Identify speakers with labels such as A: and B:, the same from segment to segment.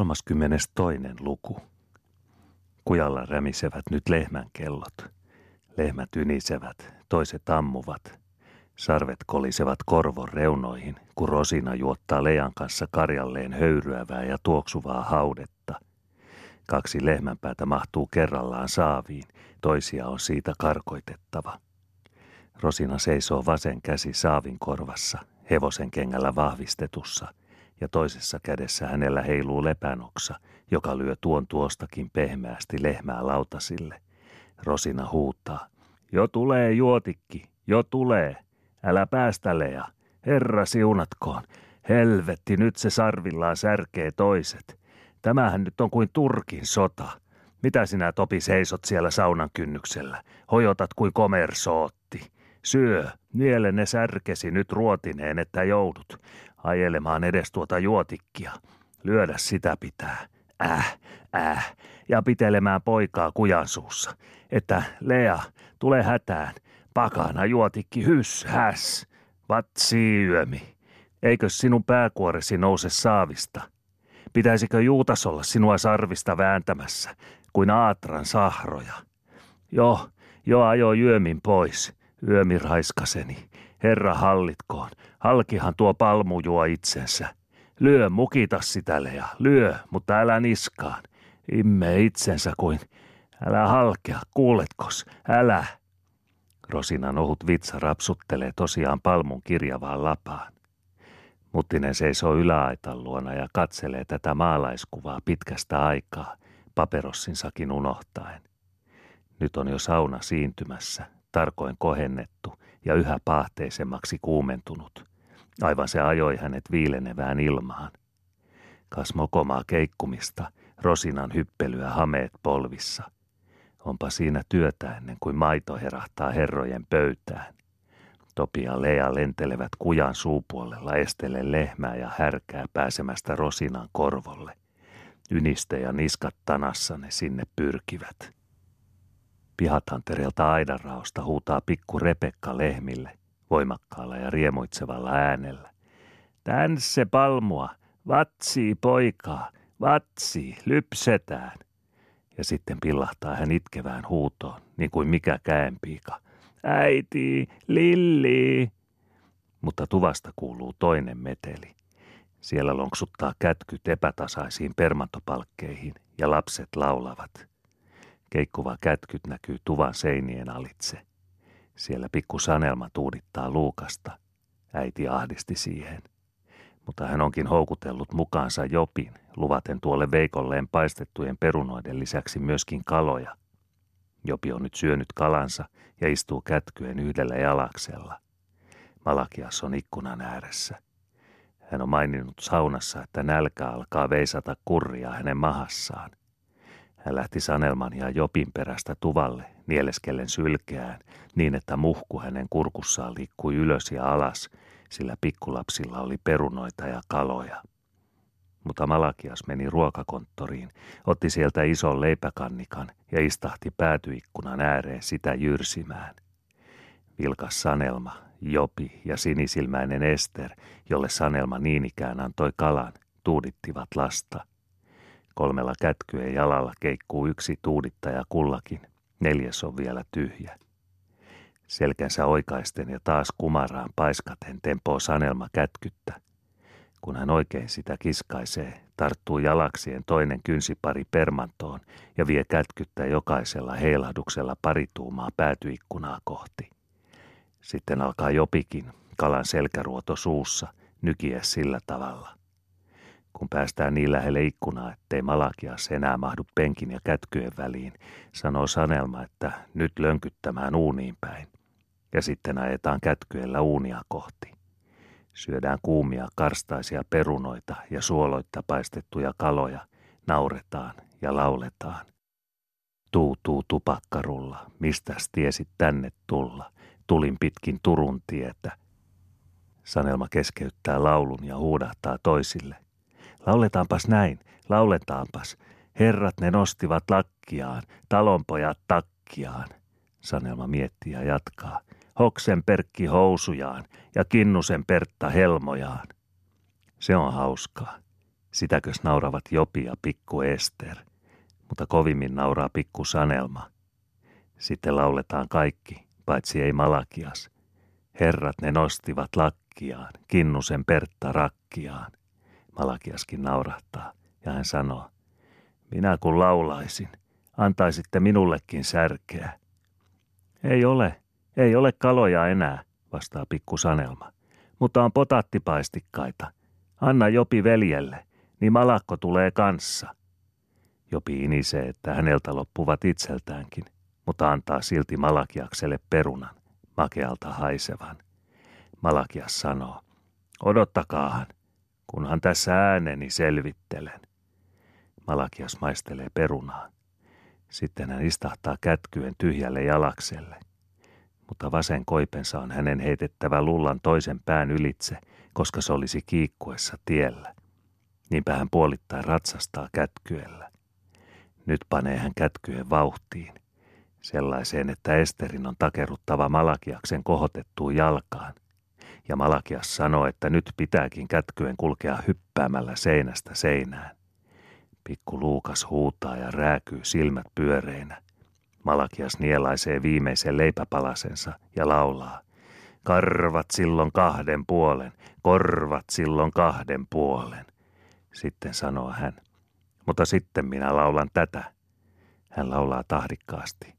A: 32. luku. Kujalla rämisevät nyt lehmän kellot. Lehmät ynisevät, toiset ammuvat. Sarvet kolisevat korvon reunoihin, kun Rosina juottaa lejan kanssa karjalleen höyryävää ja tuoksuvaa haudetta. Kaksi lehmänpäätä mahtuu kerrallaan saaviin, toisia on siitä karkoitettava. Rosina seisoo vasen käsi saavin korvassa, hevosen kengällä vahvistetussa – ja toisessa kädessä hänellä heiluu lepänoksa, joka lyö tuon tuostakin pehmeästi lehmää lautasille. Rosina huutaa. Jo tulee juotikki, jo tulee. Älä päästä Lea. Herra siunatkoon. Helvetti, nyt se sarvillaan särkee toiset. Tämähän nyt on kuin Turkin sota. Mitä sinä Topi seisot siellä saunan kynnyksellä? Hojotat kuin komersootti. Syö, mielenne särkesi nyt ruotineen, että joudut ajelemaan edes tuota juotikkia. Lyödä sitä pitää. Äh, äh, ja pitelemään poikaa kujansuussa. Että Lea, tule hätään. Pakana juotikki hys, häs. Vatsi yömi. Eikö sinun pääkuoresi nouse saavista? Pitäisikö Juutas olla sinua sarvista vääntämässä, kuin Aatran sahroja? Jo, jo ajo Yömin pois, Yömi raiskaseni. Herra hallitkoon, halkihan tuo palmu juo itsensä. Lyö mukita sitä Lea, lyö, mutta älä niskaan. Imme itsensä kuin, älä halkea, kuuletkos, älä. Rosinan ohut vitsa rapsuttelee tosiaan palmun kirjavaan lapaan. Muttinen seisoo yläaitan luona ja katselee tätä maalaiskuvaa pitkästä aikaa, paperossinsakin unohtaen. Nyt on jo sauna siintymässä, tarkoin kohennettu ja yhä paahteisemmaksi kuumentunut. Aivan se ajoi hänet viilenevään ilmaan. Kas mokomaa keikkumista, rosinan hyppelyä hameet polvissa. Onpa siinä työtä ennen kuin maito herahtaa herrojen pöytään. Topi ja Lea lentelevät kujan suupuolella estelle lehmää ja härkää pääsemästä rosinan korvolle. Yniste ja niskat tanassa ne sinne pyrkivät. Pihatantereelta aidanraosta huutaa pikku Repekka lehmille voimakkaalla ja riemuitsevalla äänellä. Tän se palmua, vatsi poikaa, vatsi, lypsetään. Ja sitten pillahtaa hän itkevään huutoon, niin kuin mikä käenpiika. Äiti, Lilli! Mutta tuvasta kuuluu toinen meteli. Siellä lonksuttaa kätkyt epätasaisiin permantopalkkeihin ja lapset laulavat – Keikkuva kätkyt näkyy tuvan seinien alitse. Siellä pikku Sanelma tuudittaa Luukasta. Äiti ahdisti siihen. Mutta hän onkin houkutellut mukaansa Jopin, luvaten tuolle veikolleen paistettujen perunoiden lisäksi myöskin kaloja. Jopi on nyt syönyt kalansa ja istuu kätkyen yhdellä jalaksella. Malakias on ikkunan ääressä. Hän on maininnut saunassa, että nälkä alkaa veisata kurria hänen mahassaan. Hän lähti Sanelman ja Jopin perästä tuvalle, nieleskellen sylkeään, niin että muhku hänen kurkussaan liikkui ylös ja alas, sillä pikkulapsilla oli perunoita ja kaloja. Mutta Malakias meni ruokakonttoriin, otti sieltä ison leipäkannikan ja istahti päätyikkunan ääreen sitä jyrsimään. Vilkas Sanelma, Jopi ja sinisilmäinen Ester, jolle Sanelma niin ikään antoi kalan, tuudittivat lasta. Kolmella kätkyen jalalla keikkuu yksi tuudittaja kullakin, neljäs on vielä tyhjä. Selkänsä oikaisten ja taas kumaraan paiskaten tempoo sanelma kätkyttä. Kun hän oikein sitä kiskaisee, tarttuu jalaksien toinen kynsipari permantoon ja vie kätkyttä jokaisella heilahduksella pari tuumaa päätyikkunaa kohti. Sitten alkaa jopikin, kalan selkäruoto suussa, nykiä sillä tavalla. Kun päästään niin lähelle ikkunaa, ettei Malakias enää mahdu penkin ja kätkyjen väliin, sanoo Sanelma, että nyt lönkyttämään uuniin päin. Ja sitten ajetaan kätkyellä uunia kohti. Syödään kuumia karstaisia perunoita ja suoloitta paistettuja kaloja, nauretaan ja lauletaan. Tuu, tuu, tupakkarulla, mistäs tiesit tänne tulla? Tulin pitkin Turun tietä. Sanelma keskeyttää laulun ja huudahtaa toisille – Lauletaanpas näin, lauletaanpas. Herrat ne nostivat lakkiaan, talonpojat takkiaan. Sanelma miettii ja jatkaa. Hoksen perkki housujaan ja Kinnusen Pertta helmojaan. Se on hauskaa. Sitäkös nauravat Jopi ja pikku Ester, mutta kovimmin nauraa pikku Sanelma. Sitten lauletaan kaikki, paitsi ei Malakias. Herrat ne nostivat lakkiaan, Kinnusen Pertta rakkiaan. Malakiaskin naurahtaa ja hän sanoo, minä kun laulaisin, antaisitte minullekin särkeä. Ei ole, ei ole kaloja enää, vastaa pikku Sanelma, mutta on potattipaistikkaita. Anna Jopi veljelle, niin malakko tulee kanssa. Jopi inisee, että häneltä loppuvat itseltäänkin, mutta antaa silti Malakiakselle perunan, makealta haisevan. Malakias sanoo, odottakaahan, kunhan tässä ääneni selvittelen. Malakias maistelee perunaa. Sitten hän istahtaa kätkyen tyhjälle jalakselle. Mutta vasen koipensa on hänen heitettävä lullan toisen pään ylitse, koska se olisi kiikkuessa tiellä. Niinpä hän puolittain ratsastaa kätkyellä. Nyt panee hän kätkyen vauhtiin. Sellaiseen, että Esterin on takeruttava Malakiaksen kohotettuun jalkaan. Ja Malakias sanoo, että nyt pitääkin kätkyen kulkea hyppäämällä seinästä seinään. Pikku Luukas huutaa ja rääkyy silmät pyöreinä. Malakias nielaisee viimeisen leipäpalasensa ja laulaa. Karvat silloin kahden puolen, korvat silloin kahden puolen. Sitten sanoo hän. Mutta sitten minä laulan tätä. Hän laulaa tahdikkaasti.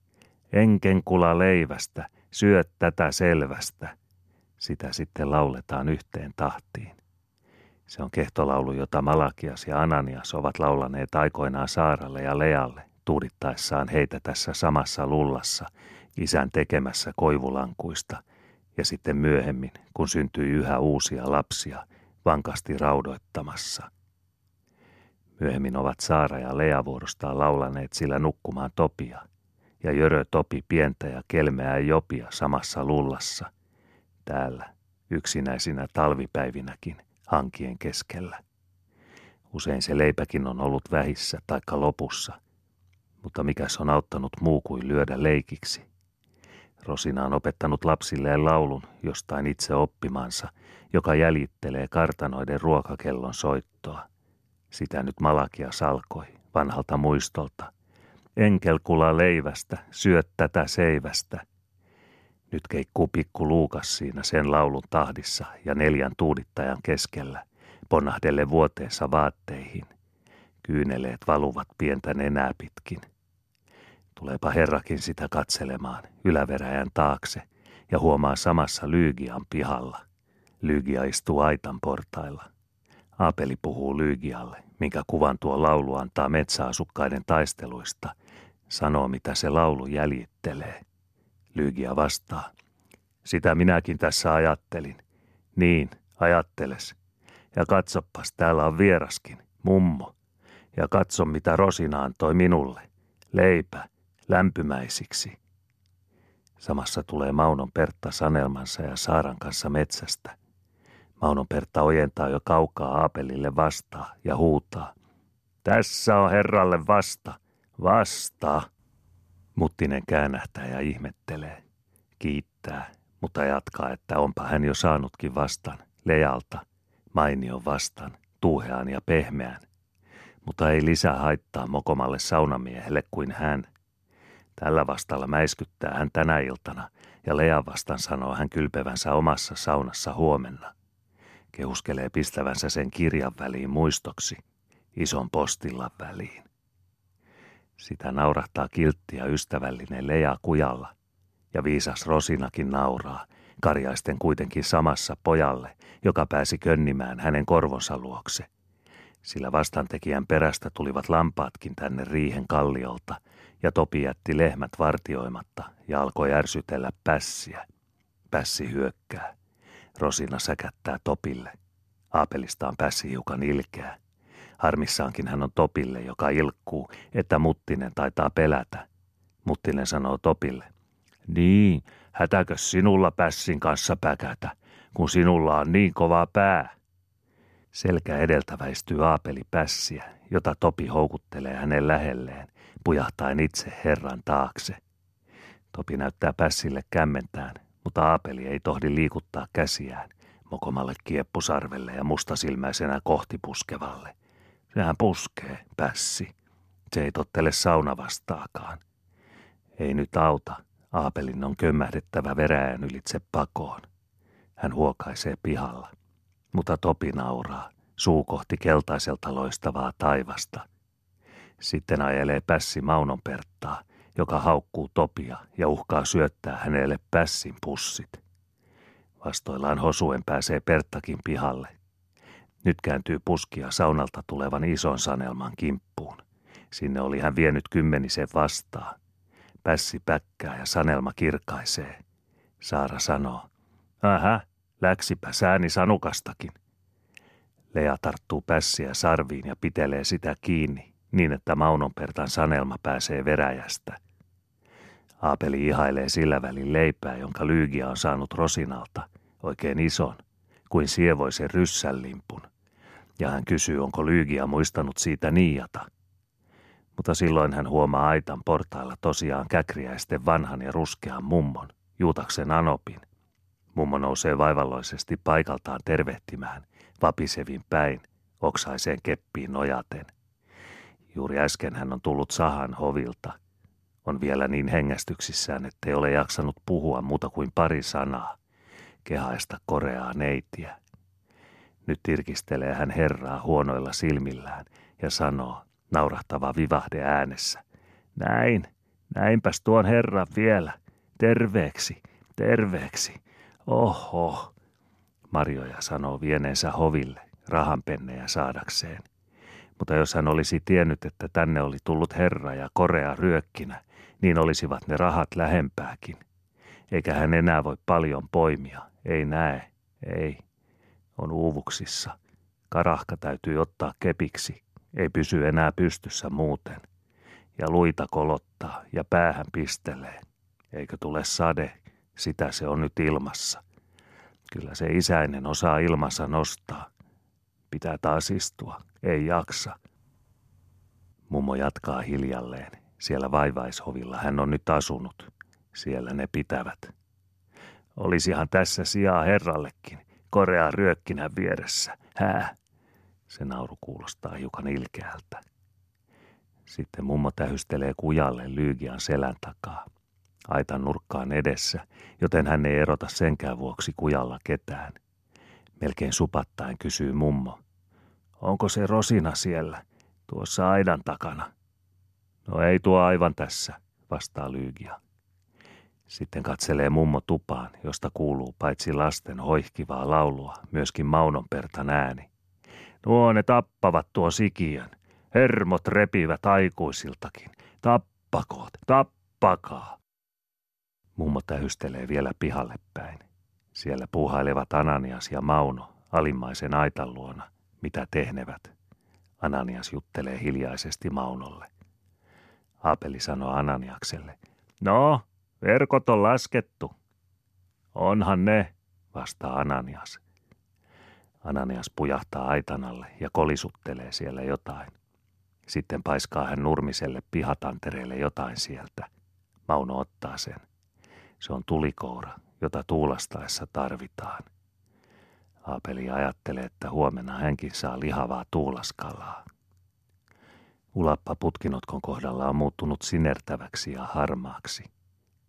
A: Enkenkula leivästä, syöt tätä selvästä. Sitä sitten lauletaan yhteen tahtiin. Se on kehtolaulu, jota Malakias ja Ananias ovat laulaneet aikoinaan Saaralle ja Lealle, tuudittaessaan heitä tässä samassa lullassa, isän tekemässä koivulankuista, ja sitten myöhemmin, kun syntyi yhä uusia lapsia, vankasti raudoittamassa. Myöhemmin ovat Saara ja Lea vuorostaan laulaneet sillä nukkumaan Topia, ja Jörö Topi pientä ja kelmeää Jopia samassa lullassa, täällä, yksinäisinä talvipäivinäkin – hankien keskellä. Usein se leipäkin on ollut vähissä taikka lopussa, mutta mikä on auttanut muu kuin lyödä leikiksi. Rosina on opettanut lapsilleen laulun jostain itse oppimansa, joka jäljittelee kartanoiden ruokakellon soittoa. Sitä nyt Malakia salkoi vanhalta muistolta. Enkelkula leivästä, syöt tätä seivästä – nyt keikkuu pikku Luukas siinä sen laulun tahdissa ja neljän tuudittajan keskellä, ponnahdelle vuoteessa vaatteihin. Kyyneleet valuvat pientä nenää pitkin. Tuleepa herrakin sitä katselemaan yläveräjän taakse ja huomaa samassa Lyygian pihalla. Lyygia istuu aitan portailla. Aapeli puhuu Lyygialle, minkä kuvan tuo laulu antaa metsäasukkaiden taisteluista. Sanoo, mitä se laulu jäljittelee – Lygia vastaa. Sitä minäkin tässä ajattelin. Niin, ajatteles. Ja katsoppas, täällä on vieraskin, mummo. Ja katso, mitä Rosina antoi minulle. Leipä, lämpymäisiksi. Samassa tulee Maunon Pertta Sanelmansa ja Saaran kanssa metsästä. Maunon Pertta ojentaa jo kaukaa Aapelille vastaa ja huutaa. Tässä on herralle vasta, vasta. Muttinen käännähtää ja ihmettelee. Kiittää, mutta jatkaa, että onpa hän jo saanutkin vastaan, lejalta, mainion vastaan, tuuhean ja pehmeän. Mutta ei lisää haittaa mokomalle saunamiehelle kuin hän. Tällä vastalla mäiskyttää hän tänä iltana, ja Lea vastaan sanoo hän kylpevänsä omassa saunassa huomenna. Kehuskelee pistävänsä sen kirjan väliin muistoksi, ison postillan väliin. Sitä naurahtaa kiltti ja ystävällinen Lea kujalla. Ja viisas Rosinakin nauraa, karjaisten kuitenkin samassa pojalle, joka pääsi könnimään hänen korvonsa luokse. Sillä vastantekijän perästä tulivat lampaatkin tänne riihen kalliolta, ja Topi jätti lehmät vartioimatta ja alkoi ärsytellä pässiä. Pässi hyökkää. Rosina säkättää Topille. Aapelista on pässi hiukan ilkeä. Harmissaankin hän on Topille, joka ilkkuu, että Muttinen taitaa pelätä. Muttinen sanoo Topille. Niin, hätäkö sinulla pässin kanssa päkätä, kun sinulla on niin kova pää? Selkä edeltä väistyy Aapeli pässiä, jota Topi houkuttelee hänen lähelleen, pujahtaen itse herran taakse. Topi näyttää pässille kämmentään, mutta Aapeli ei tohdi liikuttaa käsiään mokomalle kieppusarvelle ja mustasilmäisenä kohti puskevalle Sehän puskee, pässi. Se ei tottele sauna vastaakaan. Ei nyt auta. Aapelin on kömmähdettävä veräjän ylitse pakoon. Hän huokaisee pihalla. Mutta Topi nauraa, suu kohti keltaiselta loistavaa taivasta. Sitten ajelee pässi Maunon Perttaa, joka haukkuu Topia ja uhkaa syöttää hänelle pässin pussit. Vastoillaan hosuen pääsee Perttakin pihalle. Nyt kääntyy puskia saunalta tulevan ison sanelman kimppuun. Sinne oli hän vienyt kymmenisen vastaa. Pässi päkkää ja sanelma kirkaisee. Saara sanoo, ähä, läksipä sääni sanukastakin. Lea tarttuu pässiä sarviin ja pitelee sitä kiinni, niin että Maunonpertan sanelma pääsee veräjästä. Aapeli ihailee sillä välin leipää, jonka Lyygia on saanut Rosinalta, oikein ison, kuin sievoisen ryssänlimpun. Ja hän kysyy, onko Lyygia muistanut siitä niiata. Mutta silloin hän huomaa aitan portailla tosiaan käkriäisten vanhan ja ruskean mummon, Juutaksen Anopin. Mummo nousee vaivalloisesti paikaltaan tervehtimään, vapisevin päin, oksaiseen keppiin nojaten. Juuri äsken hän on tullut sahan hovilta. On vielä niin hengästyksissään, ettei ole jaksanut puhua muuta kuin pari sanaa, kehaista koreaa neitiä. Nyt tirkistelee hän herraa huonoilla silmillään ja sanoo, naurahtava vivahde äänessä. Näin, näinpäs tuon herran vielä. Terveeksi, terveeksi. Oho, Marjoja sanoo vieneensä hoville rahanpennejä saadakseen. Mutta jos hän olisi tiennyt, että tänne oli tullut herra ja korea ryökkinä, niin olisivat ne rahat lähempääkin. Eikä hän enää voi paljon poimia, ei näe, ei. On uuvuksissa. Karahka täytyy ottaa kepiksi, ei pysy enää pystyssä muuten. Ja luita kolottaa ja päähän pistelee. Eikö tule sade, sitä se on nyt ilmassa. Kyllä se isäinen osaa ilmassa nostaa. Pitää taas istua, ei jaksa. Mummo jatkaa hiljalleen. Siellä vaivaishovilla hän on nyt asunut. Siellä ne pitävät. Olisihan tässä sijaa herrallekin, korea ryökkinä vieressä. Hää? Se nauru kuulostaa hiukan ilkeältä. Sitten mummo tähystelee kujalle Lyygian selän takaa aitan nurkkaan edessä, joten hän ei erota senkään vuoksi kujalla ketään. Melkein supattaen kysyy mummo. Onko se Rosina siellä, tuossa aidan takana? No ei tuo aivan tässä, vastaa Lyygia. Sitten katselee mummo tupaan, josta kuuluu paitsi lasten hoihkivaa laulua, myöskin Maunonpertan ääni. Nuo ne tappavat tuo sikiön. Hermot repivät aikuisiltakin. Tappakoot, tappakaa. Mummo tähystelee vielä pihalle päin. Siellä puuhailevat Ananias ja Mauno alimmaisen aitan luona. Mitä tehnevät? Ananias juttelee hiljaisesti Maunolle. Aapeli sanoo Ananiakselle. No, verkot on laskettu. Onhan ne, vastaa Ananias. Ananias pujahtaa aitanalle ja kolisuttelee siellä jotain. Sitten paiskaa hän nurmiselle pihatantereelle jotain sieltä. Mauno ottaa sen. Se on tulikoura, jota tuulastaessa tarvitaan. Aapeli ajattelee, että huomenna hänkin saa lihavaa tuulaskalaa. Ulappa putkinotkon kohdalla on muuttunut sinertäväksi ja harmaaksi.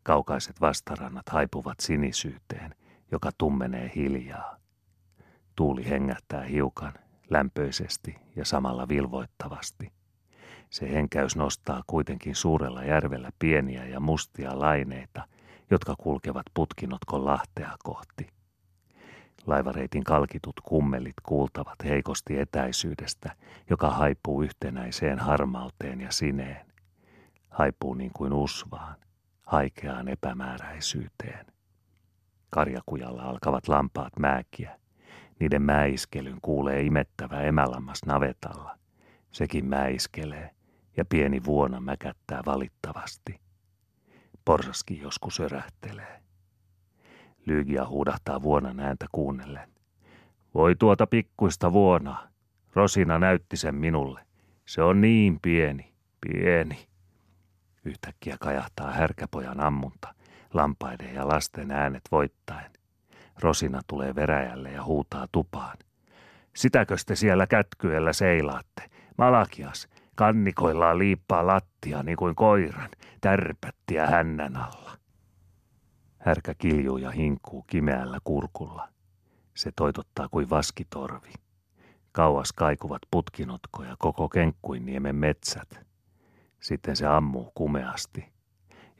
A: Kaukaiset vastarannat haipuvat sinisyyteen, joka tummenee hiljaa. Tuuli hengättää hiukan, lämpöisesti ja samalla vilvoittavasti. Se henkäys nostaa kuitenkin suurella järvellä pieniä ja mustia laineita, jotka kulkevat putkinotkon lahtea kohti. Laivareitin kalkitut kummelit kuultavat heikosti etäisyydestä, joka haipuu yhtenäiseen harmauteen ja sineen. Haipuu niin kuin usvaan, haikeaan epämääräisyyteen. Karjakujalla alkavat lampaat määkiä. Niiden mäiskelyn kuulee imettävä emälammas navetalla. Sekin mäiskelee ja pieni vuona mäkättää valittavasti. Porsaskin joskus örähtelee. Lyygia huudahtaa vuonan ääntä kuunnellen. Voi tuota pikkuista vuonaa. Rosina näytti sen minulle. Se on niin pieni, pieni. Yhtäkkiä kajahtaa härkäpojan ammunta, lampaiden ja lasten äänet voittaen. Rosina tulee veräjälle ja huutaa tupaan. Sitäkö te siellä kätkyellä seilaatte? Malakias, kannikoillaan liippaa lattia niin kuin koiran, tärpättiä hännän alla. Härkä kiljuu ja hinkuu kimeällä kurkulla. Se toitottaa kuin vaskitorvi. Kauas kaikuvat putkinotko ja koko Kenkkuinniemen metsät. Sitten se ammuu kumeasti.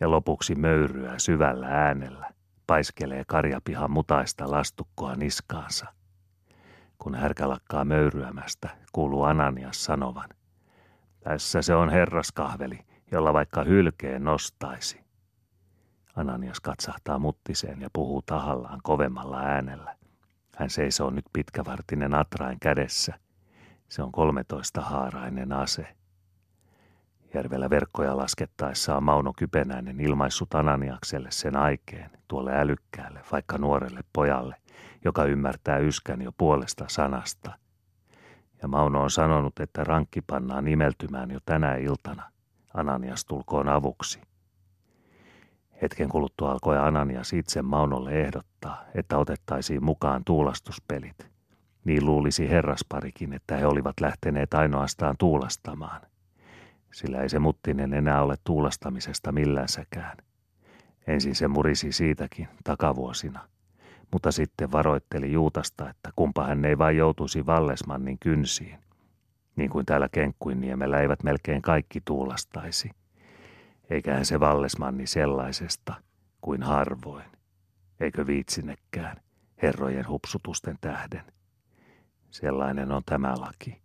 A: Ja lopuksi möyryä syvällä äänellä, paiskelee karjapihan mutaista lastukkoa niskaansa. Kun härkä lakkaa möyryämästä, kuuluu Ananias sanovan. Tässä se on herraskahveli, jolla vaikka hylkeen nostaisi. Ananias katsahtaa muttiseen ja puhuu tahallaan kovemmalla äänellä. Hän seisoo nyt pitkävartinen atrain kädessä. Se on 13 haarainen ase. Järvellä verkkoja laskettaessaan Mauno Kypenäinen ilmaissut Ananiakselle sen aikeen, tuolle älykkäälle, vaikka nuorelle pojalle, joka ymmärtää yskän jo puolesta sanasta. Ja Mauno on sanonut, että rankki pannaan nimeltymään jo tänä iltana. Ananias tulkoon avuksi. Hetken kuluttua alkoi Ananias itse Maunolle ehdottaa, että otettaisiin mukaan tuulastuspelit. Niin luulisi herrasparikin, että he olivat lähteneet ainoastaan tuulastamaan. Sillä ei se muttinen enää ole tuulastamisesta millänsäkään. Ensin se murisi siitäkin takavuosina, mutta sitten varoitteli Juutasta, että kumpa hän ei vain joutuisi Vallesmannin kynsiin. Niin kuin täällä Kenkkuinniemellä eivät melkein kaikki tuulastaisi – eiköhän se Vallesmanni sellaisesta kuin harvoin. Eikö viitsinekään herrojen hupsutusten tähden? Sellainen on tämä laki.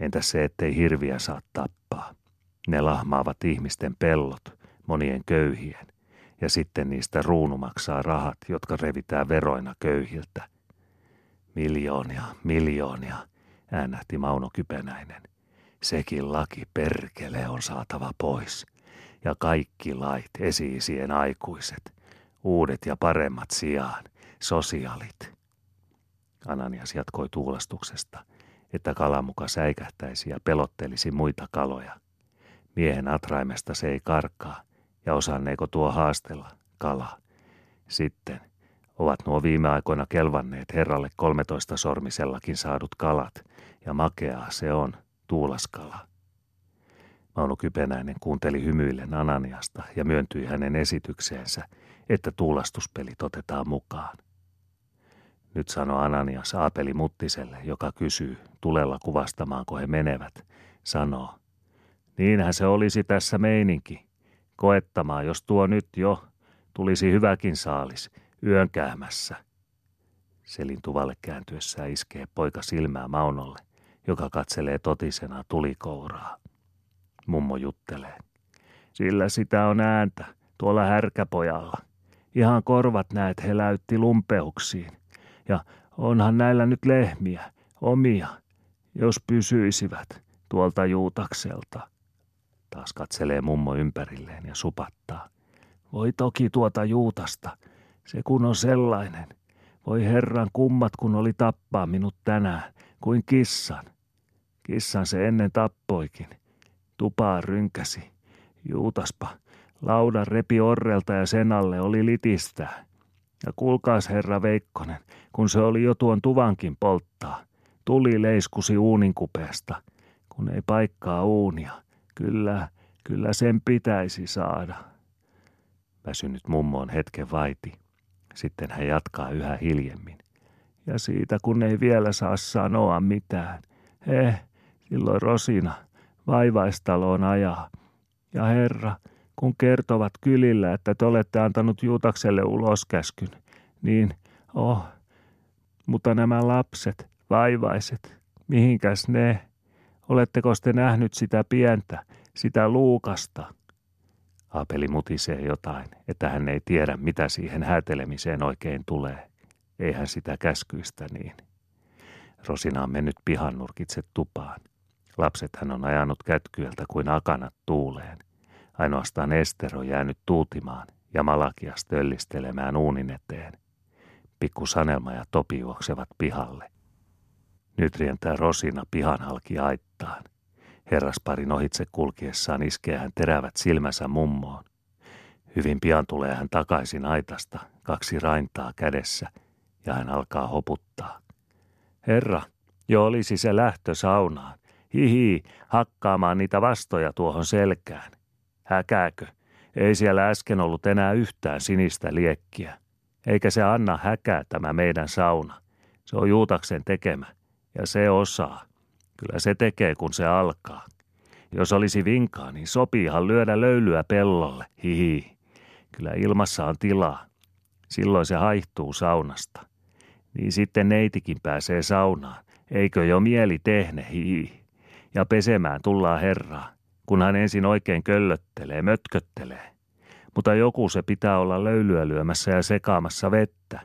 A: Entäs se, ettei hirviä saa tappaa? Ne lahmaavat ihmisten pellot, monien köyhien, ja sitten niistä ruunu maksaa rahat, jotka revitään veroina köyhiltä. Miljoonia, miljoonia, äänähti Mauno Kypenäinen. Sekin laki perkele on saatava pois ja kaikki lait, esiisien aikuiset, uudet ja paremmat sijaan, sosiaalit. Ananias jatkoi tuulastuksesta, että kalamuka säikähtäisi ja pelottelisi muita kaloja. Miehen atraimesta se ei karkaa, ja osanneeko tuo haastella, kala. Sitten ovat nuo viime aikoina kelvanneet herralle kolmetoista sormisellakin saadut kalat, ja makeaa se on, tuulaskala. Mauno Kypenäinen kuunteli hymyillen Ananiasta ja myöntyi hänen esitykseensä, että tuulastuspelit otetaan mukaan. Nyt sanoi Ananias Aapeli Muttiselle, joka kysyy, tulella kuvastamaanko he menevät, sanoo, niinhän se olisi tässä meininki. Koettamaan, jos tuo nyt jo, tulisi hyväkin saalis, yönkäämässä. Selin tuvalle kääntyessään iskee poika silmää Maunolle, joka katselee totisena tulikouraa. Mummo juttelee. Sillä sitä on ääntä tuolla härkäpojalla. Ihan korvat näet heläytti lumpeuksiin. Ja onhan näillä nyt lehmiä, omia, jos pysyisivät tuolta juutakselta. Taas katselee mummo ympärilleen ja supattaa. Voi toki tuota juutasta, se kun on sellainen. Voi herran kummat, kun oli tappaa minut tänään, kuin kissan. Kissan se ennen tappoikin. Tupaa rynkäsi. Juutaspa. Laudan repi orrelta ja sen alle oli litistää. Ja kuulkaas herra Veikkonen, kun se oli jo tuon tuvankin polttaa. Tuli leiskusi uunin kupeesta, kun ei paikkaa uunia. Kyllä, kyllä sen pitäisi saada. Väsynyt mummo on hetken vaiti. Sitten hän jatkaa yhä hiljemmin. Ja siitä kun ei vielä saa sanoa mitään. He, silloin Rosina – vaivaistaloon ajaa. Ja herra, kun kertovat kylillä, että te olette antanut Juutakselle uloskäskyn, niin oh, mutta nämä lapset, vaivaiset, mihinkäs ne? Oletteko te nähnyt sitä pientä, sitä luukasta? Aapeli mutisee jotain, että hän ei tiedä, mitä siihen häätelemiseen oikein tulee. Eihän sitä käskyistä niin. Rosina on mennyt pihannurkitse tupaan. Lapset hän on ajanut kätkyeltä kuin akanat tuuleen. Ainoastaan Ester on jäänyt tuutimaan ja Malakias töllistelemään uunin eteen. Pikku Sanelma ja Topi juoksevat pihalle. Nyt rientää Rosina pihan halki aittaan. Herrasparin ohitse kulkiessaan iskee hän terävät silmänsä mummoon. Hyvin pian tulee hän takaisin aitasta, kaksi raintaa kädessä, ja hän alkaa hoputtaa. Herra, Jo olisi se lähtö saunaan. Hihi, hakkaamaan niitä vastoja tuohon selkään. Häkääkö? Ei siellä äsken ollut enää yhtään sinistä liekkiä. Eikä se anna häkää tämä meidän sauna. Se on Juutaksen tekemä. Ja se osaa. Kyllä se tekee, kun se alkaa. Jos olisi vinkaa, niin sopiihan lyödä löylyä pellolle. Hihi. Kyllä ilmassa on tilaa. Silloin se haihtuu saunasta. Niin sitten neitikin pääsee saunaan. Eikö jo mieli tehne, hihi. Ja pesemään tullaan herraa, kun hän ensin oikein köllöttelee, mötköttelee. Mutta joku se pitää olla löylyä lyömässä ja sekaamassa vettä.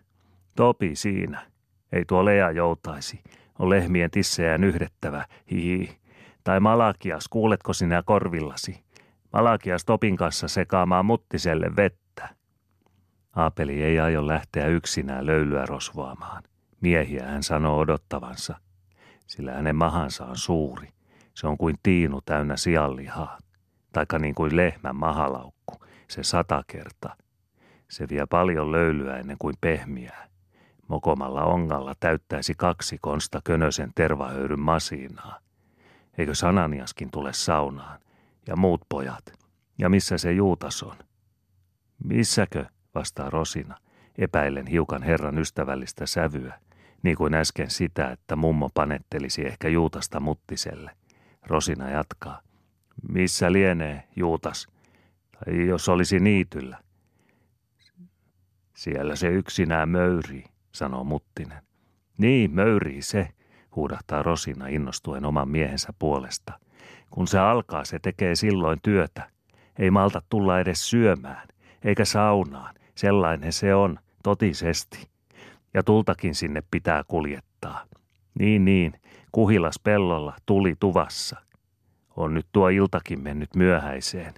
A: Topi siinä. Ei tuo Lea joutaisi. On lehmien tissejä nyhdettävä, hihi. Tai Malakias, kuuletko sinä korvillasi? Malakias Topin kanssa sekaamaan muttiselle vettä. Aapeli ei aio lähteä yksinään löylyä rosvoamaan. Miehiä hän sanoo odottavansa, sillä hänen mahansa on suuri. Se on kuin tiinu täynnä sianlihaa, taikka niin kuin lehmän mahalaukku, se sata kertaa. Se vie paljon löylyä ennen kuin pehmiää. Mokomalla ongalla täyttäisi kaksi konsta könösen tervahöyryn masiinaa. Eikö Sananiaskin tule saunaan? Ja muut pojat. Ja missä se Juutas on? Missäkö, vastaa Rosina, epäilen hiukan herran ystävällistä sävyä, niin kuin äsken sitä, että mummo panettelisi ehkä Juutasta muttiselle. Rosina jatkaa. Missä lienee Juutas? Tai jos olisi niityllä. Siellä se yksinään möyrii, sanoo Muttinen. Niin, möyrii se, huudahtaa Rosina innostuen oman miehensä puolesta. Kun se alkaa, se tekee silloin työtä. Ei malta tulla edes syömään, eikä saunaan. Sellainen se on, totisesti. Ja tultakin sinne pitää kuljettaa. Niin, niin, kuhilas pellolla, tuli tuvassa. On nyt tuo iltakin mennyt myöhäiseen.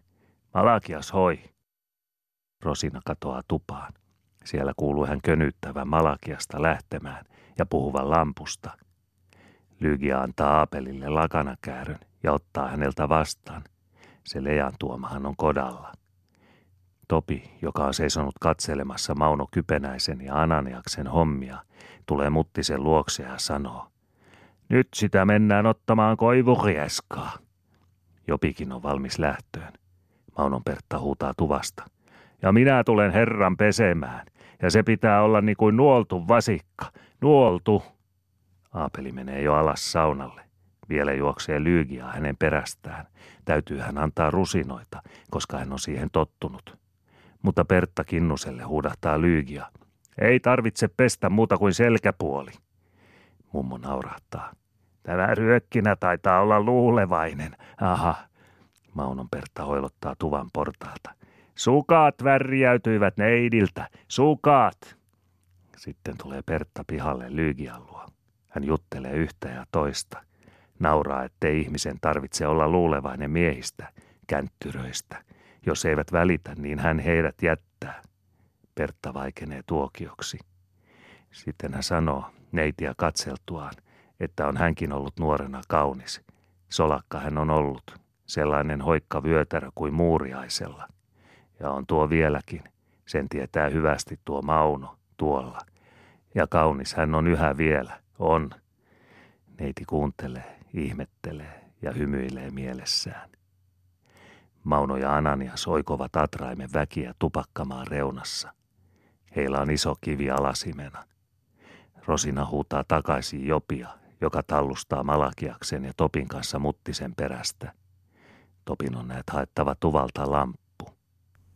A: Malakias hoi. Rosina katoaa tupaan. Siellä kuuluu hän könyttävän Malakiasta lähtemään ja puhuvan lampusta – Lygia antaa Aapelille lakanakäärön ja ottaa häneltä vastaan. Se lejan tuomahan on kodalla. Topi, joka on seisonut katselemassa Mauno Kypenäisen ja Ananiaksen hommia, tulee muttisen luokse ja sanoo, nyt sitä mennään ottamaan koivurieskaa. Jopikin on valmis lähtöön. Maunon Pertta huutaa tuvasta. Ja minä tulen herran pesemään, ja se pitää olla niin kuin nuoltu vasikka. Nuoltu. Aapeli menee jo alas saunalle. Vielä juoksee Lyygia hänen perästään. Täytyy hän antaa rusinoita, koska hän on siihen tottunut. Mutta Pertta Kinnuselle huudahtaa Lyygia. Ei tarvitse pestä muuta kuin selkäpuoli. Mummo naurahtaa. Tämä ryökkinä taitaa olla luulevainen. Aha. Maunon Pertta hoilottaa tuvan portaalta. Sukaat värjäytyivät neidiltä. Sukaat! Sitten tulee Pertta pihalle Lyygian luo. Hän juttelee yhtä ja toista. Nauraa, ettei ihmisen tarvitse olla luulevainen miehistä, känttyröistä. Jos eivät välitä, niin hän heidät jättää. Pertta vaikenee tuokioksi. Sitten hän sanoo, neitiä katseltuaan, että on hänkin ollut nuorena kaunis. Solakka hän on ollut, sellainen hoikka vyötärö kuin muuriaisella. Ja on tuo vieläkin, sen tietää hyvästi tuo Mauno tuolla. Ja kaunis hän on yhä vielä – on. Neiti kuuntelee, ihmettelee ja hymyilee mielessään. Mauno ja Ananias oikovat atraimen väkiä tupakkamaan reunassa. Heillä on iso kivi alasimena. Rosina huutaa takaisin Jopia, joka tallustaa Malakiaksen ja Topin kanssa muttisen perästä. Topin on näet haettava tuvalta lamppu.